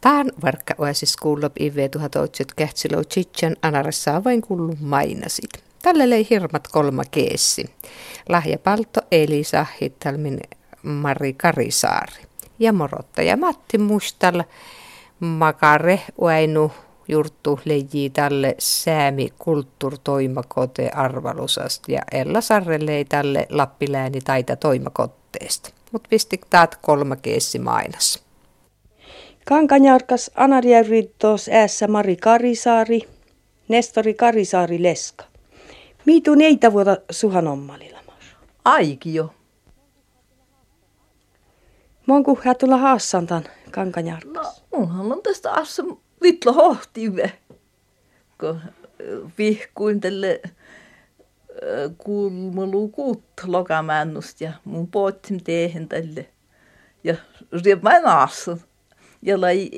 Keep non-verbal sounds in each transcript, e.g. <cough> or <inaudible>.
Tään varkka oasis kuullop IV 1800 kähtsilo Chichen anarassa vain kullu mainasit. Tälle lei hirmat kolma keessi. Lahja Palto, Elisa Hittalmin, Mari Karisaari ja morottaja Matti Mustal, Makare Uainu jurttu leiji tälle säämi kulttuurtoimakote arvalusast ja Ella Sarrelei tälle Lappilääni taita toimakotteesta. Mut pistik taat kolma keessi mainas. Kankanjarkas Anarjärviddos äässä Mari Karisaari, Nestori Karisaari Leska. Miitu neitä vuotta suhan ommalilla? Aikio. Monku hän tulla haassan tämän Kankanjarkas? No, onhan on tästä assa vitlo hohtive. Kun vihkuin tälle kulmalukuut lokamännust ja mun poottim teehen tälle. Ja rieppain aassa. Ja lai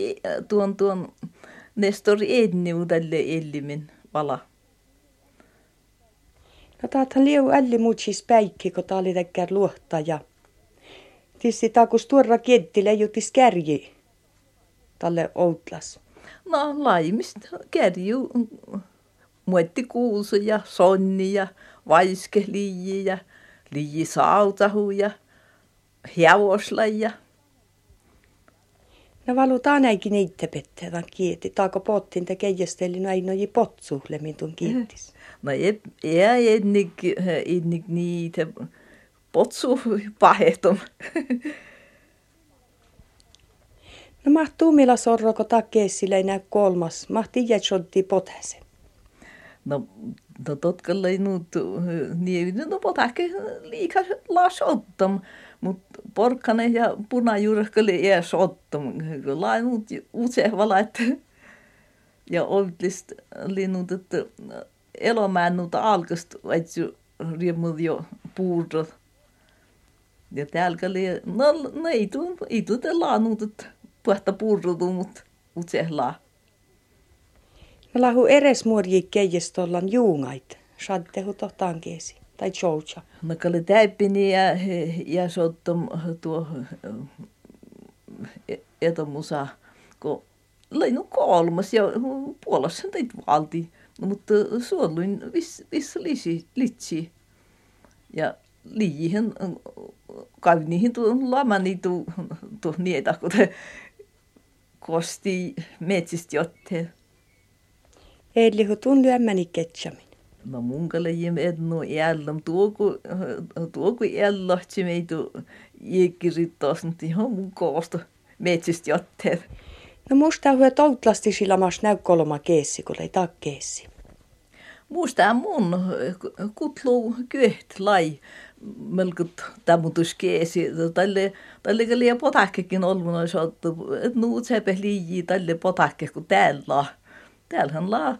tuon tuon Nestori Edniu tälle ellimin vala. No taathan liu älli muutsis päikki, kun tää oli tekkär luohta ja Tissi taakus tuorra kiettilä jutis kärji tälle outlas. No laimista kärju muetti kuusu ja sonni ja vaiske liiji ja liiji sautahu ja ja <laughs> No valutaan näikin niitä pettevan kieti. Taako pottin te keijästeli näin noji potsuhlemin tuon kiettis. No ei, ei ennik, ennik niitä potsu pahetum. <laughs> No mahtuu millä sorroko takeessille ei näy kolmas. Mahti jätsotti pothäse. No, no totka ei nuut niin, no potahke liikaa laas ottam. Mutta porkkane ja punajuureskali ei ottam. Lai nuut usein valaat. Ja oltlist linnut, että elomännut alkast, että riemmut jo puurot ja täällä oli, no, no ei tuu, ei tuu te laanut, että puhta purrutu, mutta utsehla. No lahu eres muodji keijestollan juungait, shadtehu tohtaan keesi, tai joucha. No kalle täippini ja, ja sottom tuo etomusa, kun leinu kolmas ja puolassa teit valti, no, mutta suolluin vis, vis litsi. Ja liihin niihin tu lamani tu tu niitä kun kosti metsistä jotte. Eli kun tun lyömäni ketsamin. namunga yim ednu jällam tuoku tuoku jällahtsi meitu iekkirittasn tiho mun koosta metsist jatteet. No musta hue toutlasti sillä mas näy kolma keessi, kun ei taa keessi. Musta mun kutlu kyht lai melkut tämmötus keesi. Tälle, tälle kyllä ja potakkekin olvuna saattu, et nuu tsepeh liiji tälle potakke, kun täällä. Täällähän laa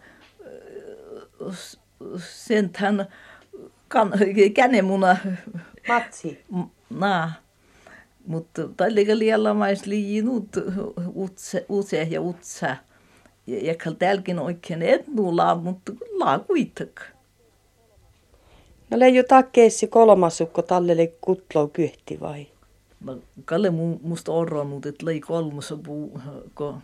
sentään kan, känemuna. Matsi. Naa. Mutta tälle kun liian lamais liijii nuut utse, utse ja utsa. Ja, ja täälläkin oikein mutta laa kuitenkaan. No leijo takkeessi kolmasukko tallelle kutlou kyhti vai? Kalle mu, musta orronut, että lei kolmosa puu, ko,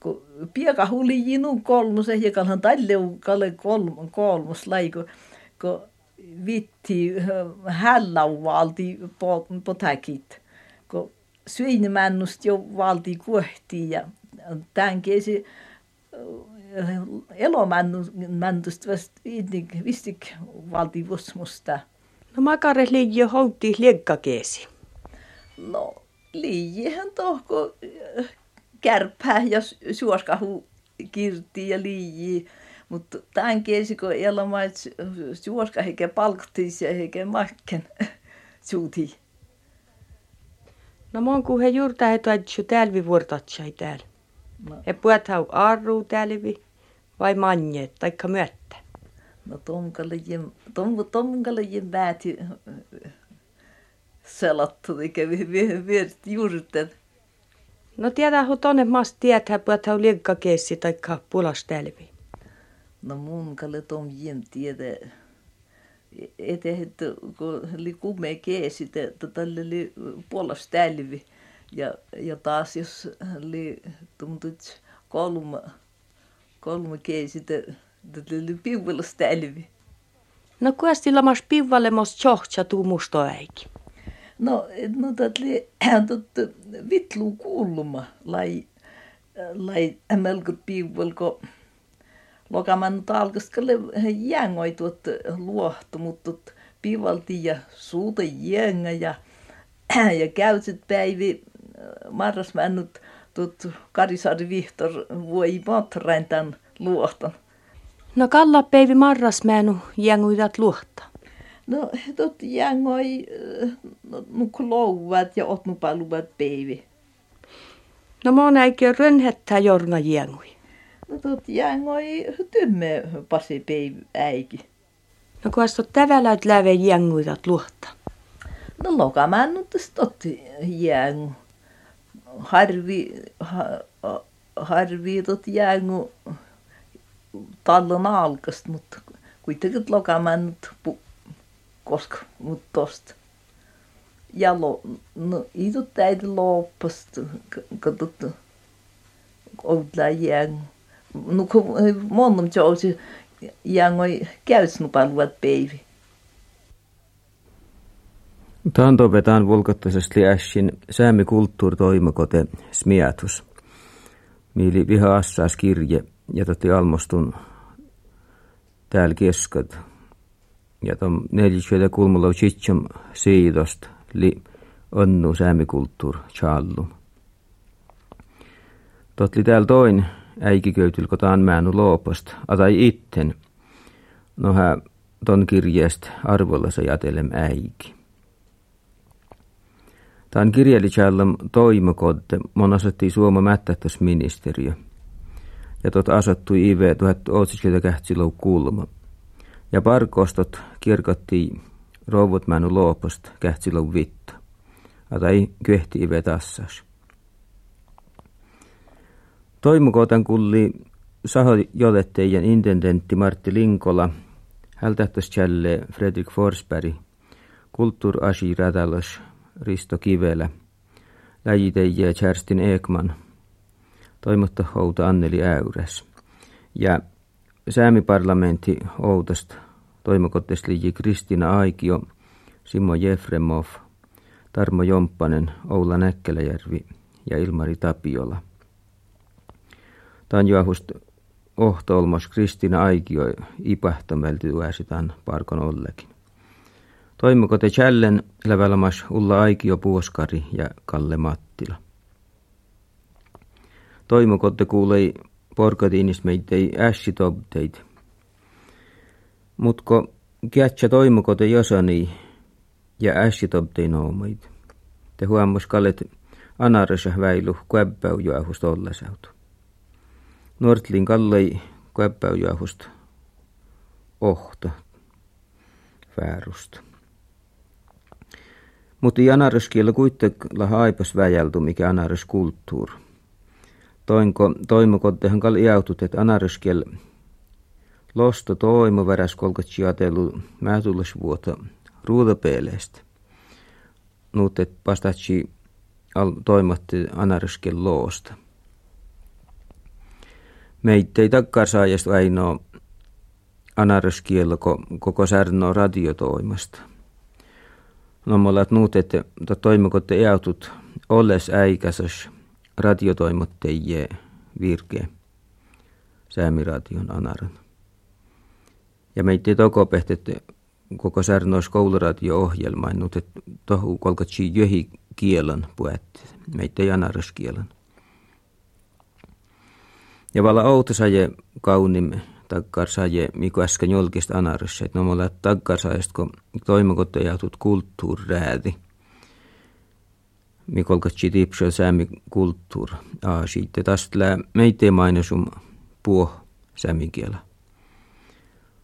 ko pieka huli jinu kolmosa, ja kalhan talle kalle kolm, kolmos lai, ko vitti hällau valti po, potakit, ko syinmännust jo valti kuhti, ja tämän kesi elomännystä vast vistik valti musta. No makare liijo houtti liekkakeesi. No liijihän tohko kärpää ja suoskahu kirti ja liiji. Mutta tämän kiesi, kun elämät suoska eikä palktis ja eikä makken <laughs> suuti. No mon kun he juurta he toitsu täällä vuortatsai täällä. No. Ja puhet hau arru tälvi vai manjeet taikka myöttä? No tomkalle jem, tom, tomkalle jem pääti selattu, eikä vierit juurtet. No tiedä, kun tonne maas tietää, puhet hau liekkakeessi taikka puolastälvi. No mun kalle tom jem tiedä. Ete, että kun oli kumme keesi, että tälle oli puolastälvi Ja, ja taas jos oli tuntut kolme, kolme keisi, että oli piuvelasta elvi. No kuasti lamas piuvalemos tjohtsa tuu musto äiki? No, no tätli, tot <clears throat> vitlu kuuluma, lai, lai melko piuvelko, lokaman talkaskalle jängoi tuot luohtu, mutta pivalti ja suuta jengä ja, <clears throat> ja käytset päivi marras männut tuot Karisaari Vihtor voi matrain tämän luohtan. No kalla päivi marras männu jänguidat luohta. No tot jängoi no, nuk louvat ja otnu paluvat päivi. No mä näikö rönhettää jorna jängui. No tot jängoi tymme pasi päivi äiki. No kun astot tävällä et läve jänguidat luohta. No lokamaan nyt totti jängu harvi, ha, harvi tot jängu tallon alkast, mutta kuitenkin lokamaan nyt pu, koska mut tosta. Ja lo, no, idut täitä loppast, katsottu, outla jängu. No kun monnom jousi jängoi käytsnupaluvat päivi. Taantovetaan volkottaisesti äsken säämi kulttuuritoimakote smiatus. Miili viha assaas kirje ja totti almostun täällä keskat. Ja tom neljäsyytä kulmulla chitsam siidost li onnu kulttuur challu. Totli täällä toin äikiköytyl kotaan määnu loopast, atai itten. No hä ton kirjeest arvolla se jatelem äiki. Tämän kirjelitsällam toimakodde monasetti Suoma mättähtösministeriö. Ja tot asattui IV 1800 kulma. Ja parkostot kirkatti rouvut mänu loopost kähtsilou vitta. Tai kyhti IV tassas. Toimukotan kulli saho joletteijän intendentti Martti Linkola, hältähtös Fredrik Forsberg, kulttuurasi rädälos Risto Kivelä, läjitejä Kerstin Ekman, toimitta Outa Anneli Äyräs ja säämiparlamentti Outasta toimakottesliiji Kristina Aikio, Simo Jefremov, Tarmo Jomppanen, Oula Näkkäläjärvi ja Ilmari Tapiola. Tanjoahust ohtolmos Kristina Aikio ipahtamelty tämän parkon ollekin. Toimuko te Challen lävälmas Ulla Aikio Puoskari ja Kalle Mattila. Toimuko te kuulei porkatiinis meitei ässitobteit. Mutko kiätsä toimuko te josani ja ässitobtei noomait. Te huommas kallet anarissa väilu kuäppäyjuahust ollesautu. Nortlin kallei kuäppäyjuahust ohto väärusta. Mutta i anaröskielä kuitenkin haipas väjältu, mikä anaröskulttuur. Toinko, toimokottehan kal iautut, että anaröskiel losto toimo väräs kolkatsi ajatellu määtullas vuotta ruudapeelestä. Nuut, et pastatsi toimatti anaröskiel loosta. Meitä ei takkar saajasta ainoa anaröskielä koko särno radiotoimasta. No molat nuut, että toimikotte eautut olles äikäsös radiotoimottajie virke säämiradion anaran. Ja meitä toko pehtet koko särnois kouluradio-ohjelma, että tohu kolkatsi jöhi kielan puet, meitä ei anaras kielan. Ja vala outosaje kaunim takkarsaje, mikä äsken julkista anarissa, että no mulla takkarsajasta, kun toimakottajautut kulttuurrääti. Mikolkatsi tipsö säämi kulttuur. Aa, sitten taas lää meitä mainosum puo säämikielä.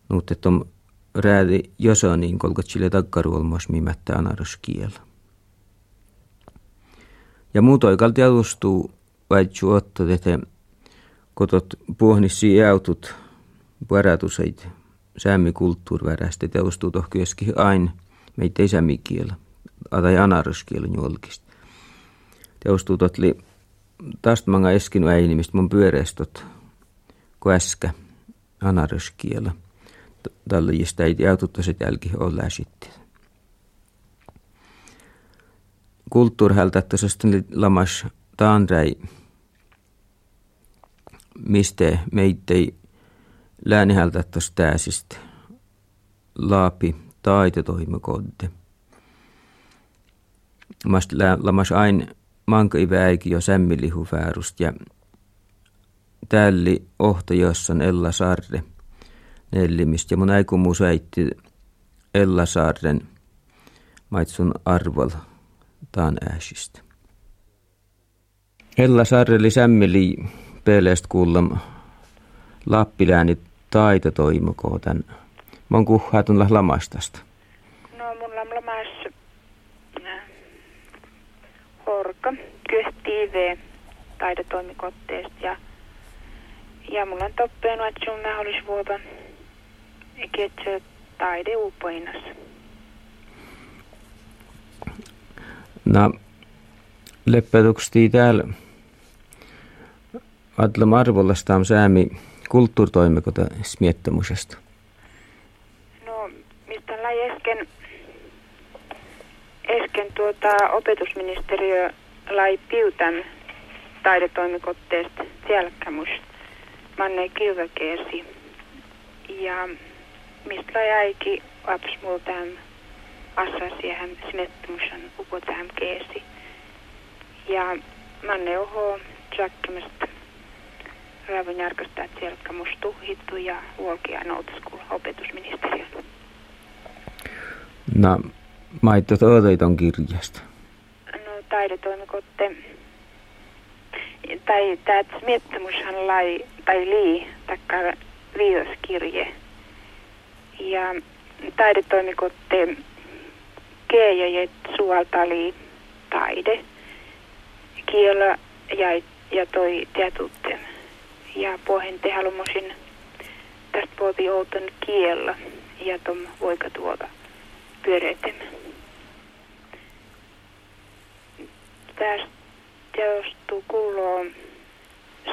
Mutta on räädi josa niin kolkatsille takkaruolmas mimättä anaruskielä. Ja muutoikalti alustuu väitsu ottaa, että kotot puhnissi autut varatuseit säämi kulttuurvärästä teostuu tohkyöski aina meitä ei säämi kielä, tai anaruskielä julkista. Teostuu totli tästä manga eskinu äini, mistä mun pyöreistot kun äskä anaröskielä. Tällä jistä ei jälki jälki olla sitten. Kulttuurhältättäisesti lamas taandrai, mistä meittei läänihältättäisi täsistä laapi taitotoimikodde. Mast lamas ain manka iväiki jo sämmilihu väärust ja tälli ohta jossan Ella Sarre nellimistä ja mun aikumu säitti Ella Sarren maitsun arval taan ääsistä. Ella Sarreli sämmili peleest kuullam Lappilääni taita toimukoo tän. Mä oon kuhhaatun lamastasta. No mun lam lamas äh, horka kyhtiive taidetoimikotteesta ja ja mulla on toppeen, että sun olisi vuoda ketsä taide upoinas. No, leppätuksti täällä Adla Marvolasta on säämi kulttuurtoimikota smiettomusesta. No, mistä lai äsken, äsken tuota opetusministeriö lai piutan taidetoimikotteesta selkämusta manne kilvekeesi. Ja mistä jäikin aps multaan assasiahan smetmusan upotähän keesi. Ja manne oho tjakkimasta raavun järkästä, musta tuhittu ja huolkia noutaskuul opetusministeriön. No, maitto on kirjasta. No, taidetoimikotte tai tämä miettimushan lai, tai lii, taikka viidoskirje. Ja taidetoimikotte keejojet suolta oli taide, kielo ja, ja toi tietutten. Ja pohen te halumosin tästä puolti outon kiellä ja tom voika tuoda pyöreetem. Tästä teostuu kuuluu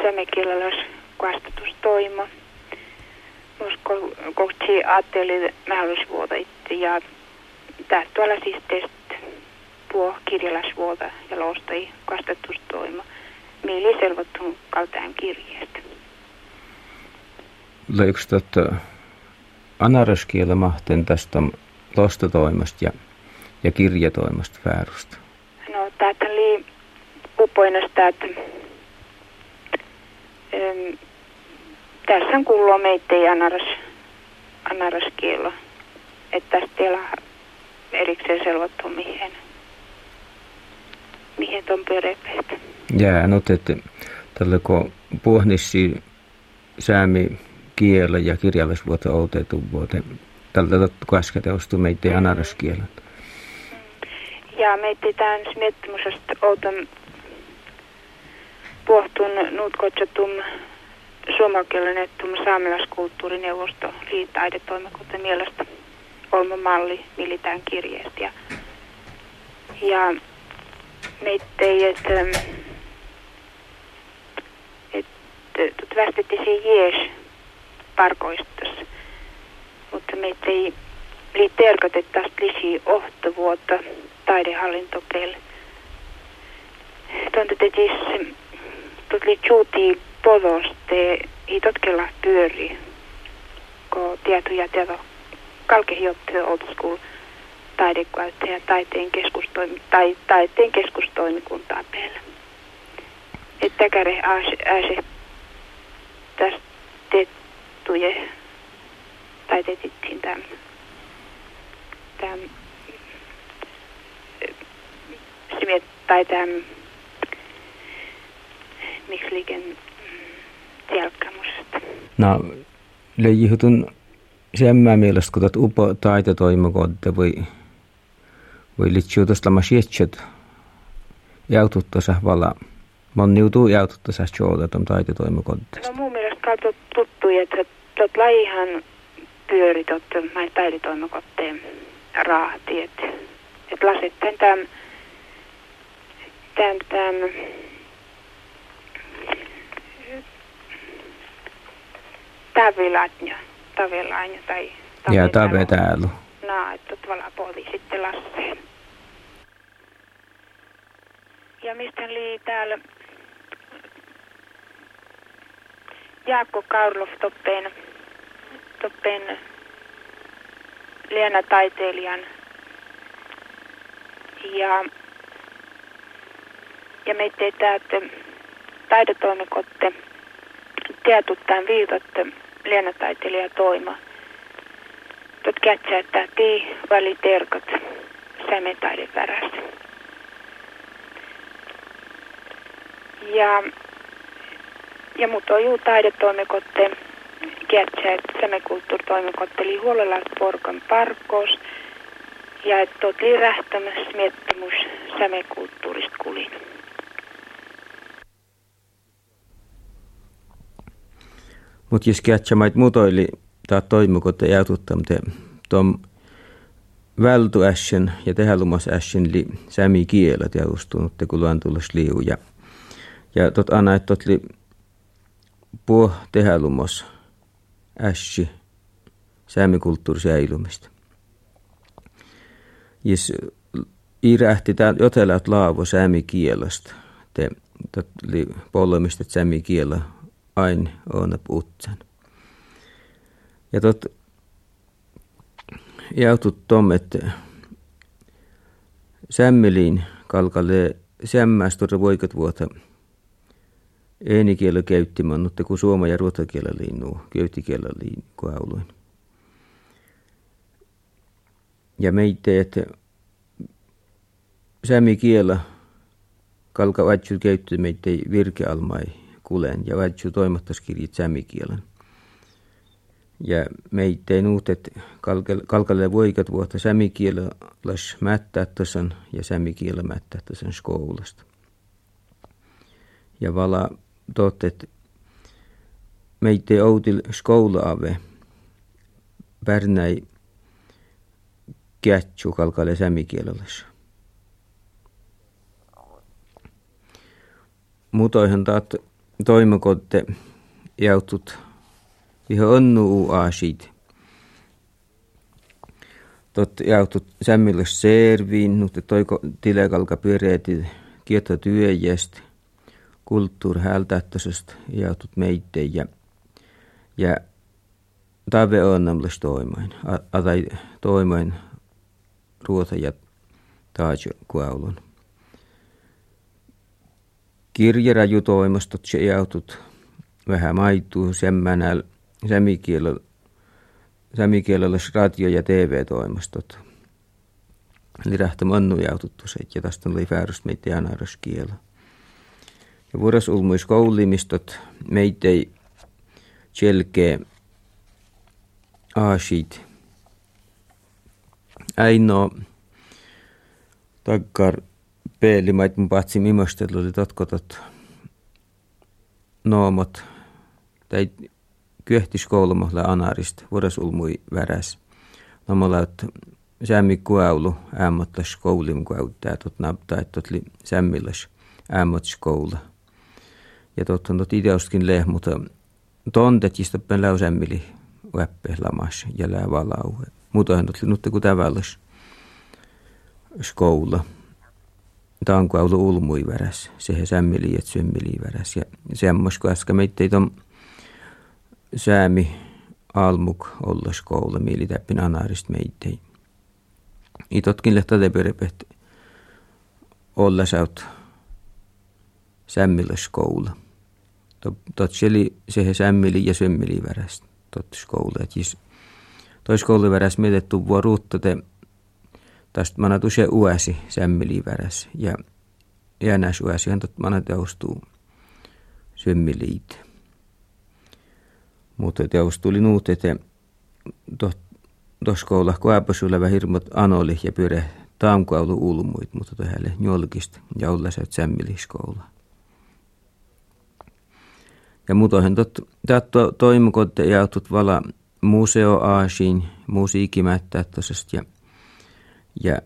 sämekielelläs kastastustoima. Usko kohti ajatteli määrysvuota itse ja tää tuolla siis test puo kirjalasvuota ja loostai kastastustoima. Mieli selvottun kaltaan kirjeestä. Leikö tätä anaraskielä mahten tästä lostatoimasta ja, ja kirjatoimasta väärusta? No, tätä oli upoinasta, että tässä on kuulua meitä anaras, anaraskielo. Että tästä vielä erikseen selvottu mihin, mihin tuon pyörepeet. Jää, no että tällä kun puhnissi säämi kielä ja kirjallisvuote outeetu vuote, tältä äsken meitä mm. anaraskielä. Ja meitä tämän miettimusesta outon pohtun nuut kotsatum suomakielinen saamelaiskulttuurineuvosto liitaidetoimikunta mielestä olma malli millitään kirjeestä. Ja, ja meitä ei, että et, et, västettisi jees parkoistas, mutta meitä ei liitterkotet tästä lisi vuotta taidehallintokelle. Tuonta tetis tuli tjuuti podoste i totkella pyöri, ko tietoja tieto old school taidekäyttäjä taiteen keskustoimi, tai, taiteen keskustoimikuntaa päällä. Että käre ääse tästä teettuje tai teetittiin tämän, tämän tai tämän miksi liiken selkkamusta. No, leijihutun semmä mielestä, kun tätä upo taita toimikotte voi, voi liittyä tuosta masietsät jaututtaessa vala. Mon niutuu jaututtaessa joota tuon taita toimikotte. No mun mielestä kautta tuttu, että tot lajihan pyöri tot näin taidetoimikotteen raahti, että et lasetten tämän tämän, tämän tavilatnja, tavilainja tai Ja tave täällä. No, että tuolla poli sitten Lasseen. Ja mistä oli täällä Jaakko Kaurlof toppeen, toppeen Leena taiteilijan ja, ja me teetään, taidetoimikotte teatuttaan viivotte Leena taiteilija toima. Tot kätsää tii väli terkot sämetaiden värässä. Ja, ja mut on juu taidetoimikotte kätsää sämekulttuuritoimikotte eli huolella porkan parkkoos ja että tot rähtämässä miettimus sämekulttuurista kulin. Mutta jos kätsämait mutoili tai toimikotte jäytuttamme tuon vältuäschen ja tehälumasäschen li sämi kielä teustunut, kun luon tullut liu. Ja, tot anna, että tot li puo tehälumos ässi kulttuuri säilymistä. Jos irähti jotelät laavo sämi kielestä, te tot li pollemista sämi kielä aina on puutsen. Ja tot jautut tom, että sämmeliin kalkalle sämmästorre voikat vuota äänikielä käyttimään, mutta kun suoma ja ruotakielä liinnuu, käyttikielä liinnuu Ja meitä, että sämi kielä kalka vatsul käytty meitä virkealmai kulen ja vatsul toimittaskirjit sämi kielen ja meitä nuutet kalkalle voikat vuotta sämikielä las mättättäsän ja sämikielä mättättäsän skoulasta. Ja vala tottet meitä outil skoulaave pärnäi kätsu kalkalle sämikielelläs. Mutoihan taat toimakotte jautut ihan onnu aasit. Tot jautut sämmillä serviin, mutta toiko tilekalka pyöreäti kieto työjästä, kulttuur häältähtöisestä jautut meitteen ja, ja tave onnamlis toimoin, atai toimoin ruota ja taaju kuaulun. Kirjeraju toimostot se jautut vähän maituu semmänäl sämikielellä, sämikielellä radio- ja TV-toimistot. Eli rähtä mannu jaututtu se, ja tästä oli väärys meitä kielä. Ja vuodas ulmuis koulimistot meitä ei selkeä aasit. Ainoa takkar peelimait mun patsi mimostelu oli totkotot noomot tai kyhtis koulumohla anarist, vuodas ulmui väräs. No mulla että sämmi kuaulu äämotlas koulim kuauttaa, tot naptaa, tot sämmillas. Ja tot on tot ideostkin leh, mutta tontet jistappen läusämmili väppe lamas ja lää valau. Muutoin tot li nutte kun tavallis skoula. Taan kuaulu ulmui väräs, sehän sämmili et symmili väräs. Ja semmos, kun äsken meitä ei ton säämi almuk ollas koula mieli täppin anarist meitei. Itotkin lehtä lepörepet olla saut sämmilläs koula. Tot seli sehe sämmili ja sömmili väräs tot koula. Et jis tois koulu väräs mietettu vuo te tästä mana tuse uäsi sämmili väräs ja jäänäs uäsi hän tot mana teostuu sömmiliit. Mutta teos nuut, tuossa koulussa koapasulla vähän hirmot anoli ja pyre taamkoulu ulmuit, mutta tähälle njolkista ja olla se sämmiliskoula. Ja muutoin tätä toimikot jautut vala museoaasiin, musiikkimättättäisestä ja, ja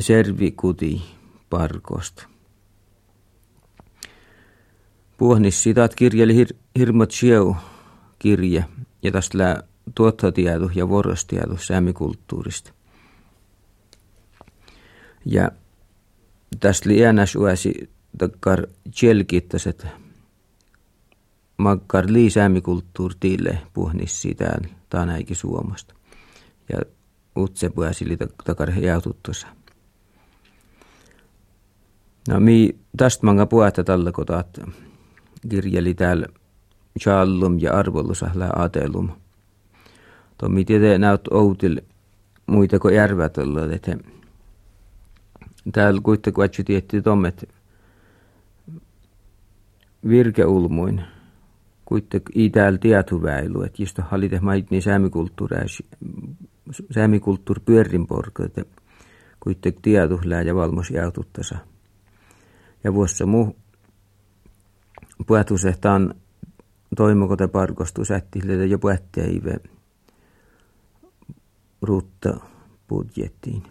servikuti parkosta. Puhnis sitat kirjeli hir, hirmat sieu kirje ja tästä tuottotiedu ja vuorostiedu saamikulttuurista. Ja tästä lienäs uesi takkar että makkar lii saamikulttuur tiille puhnis sitä tänäikin Suomesta. Ja utse puhasili takkar jaututtussa. No mi tästä manga puhata tällä kotaat kirjeli täällä Challum ja arvollusa lää atelum. Tommi tiede näyt outil muita kuin järvät olla, että täällä kuitenkin atsi tietti tommet virkeulmuin. Kuitenkin i täällä tietoväilu, että just halite mait niin säämikulttuur pyörin porko, että kuitenkin tietohlää ja valmos jaututtasa. Ja vuossa muu puhutusehtaan toimukote parkostu sättille jo puhettiin ruutta budjettiin.